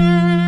Mm-hmm.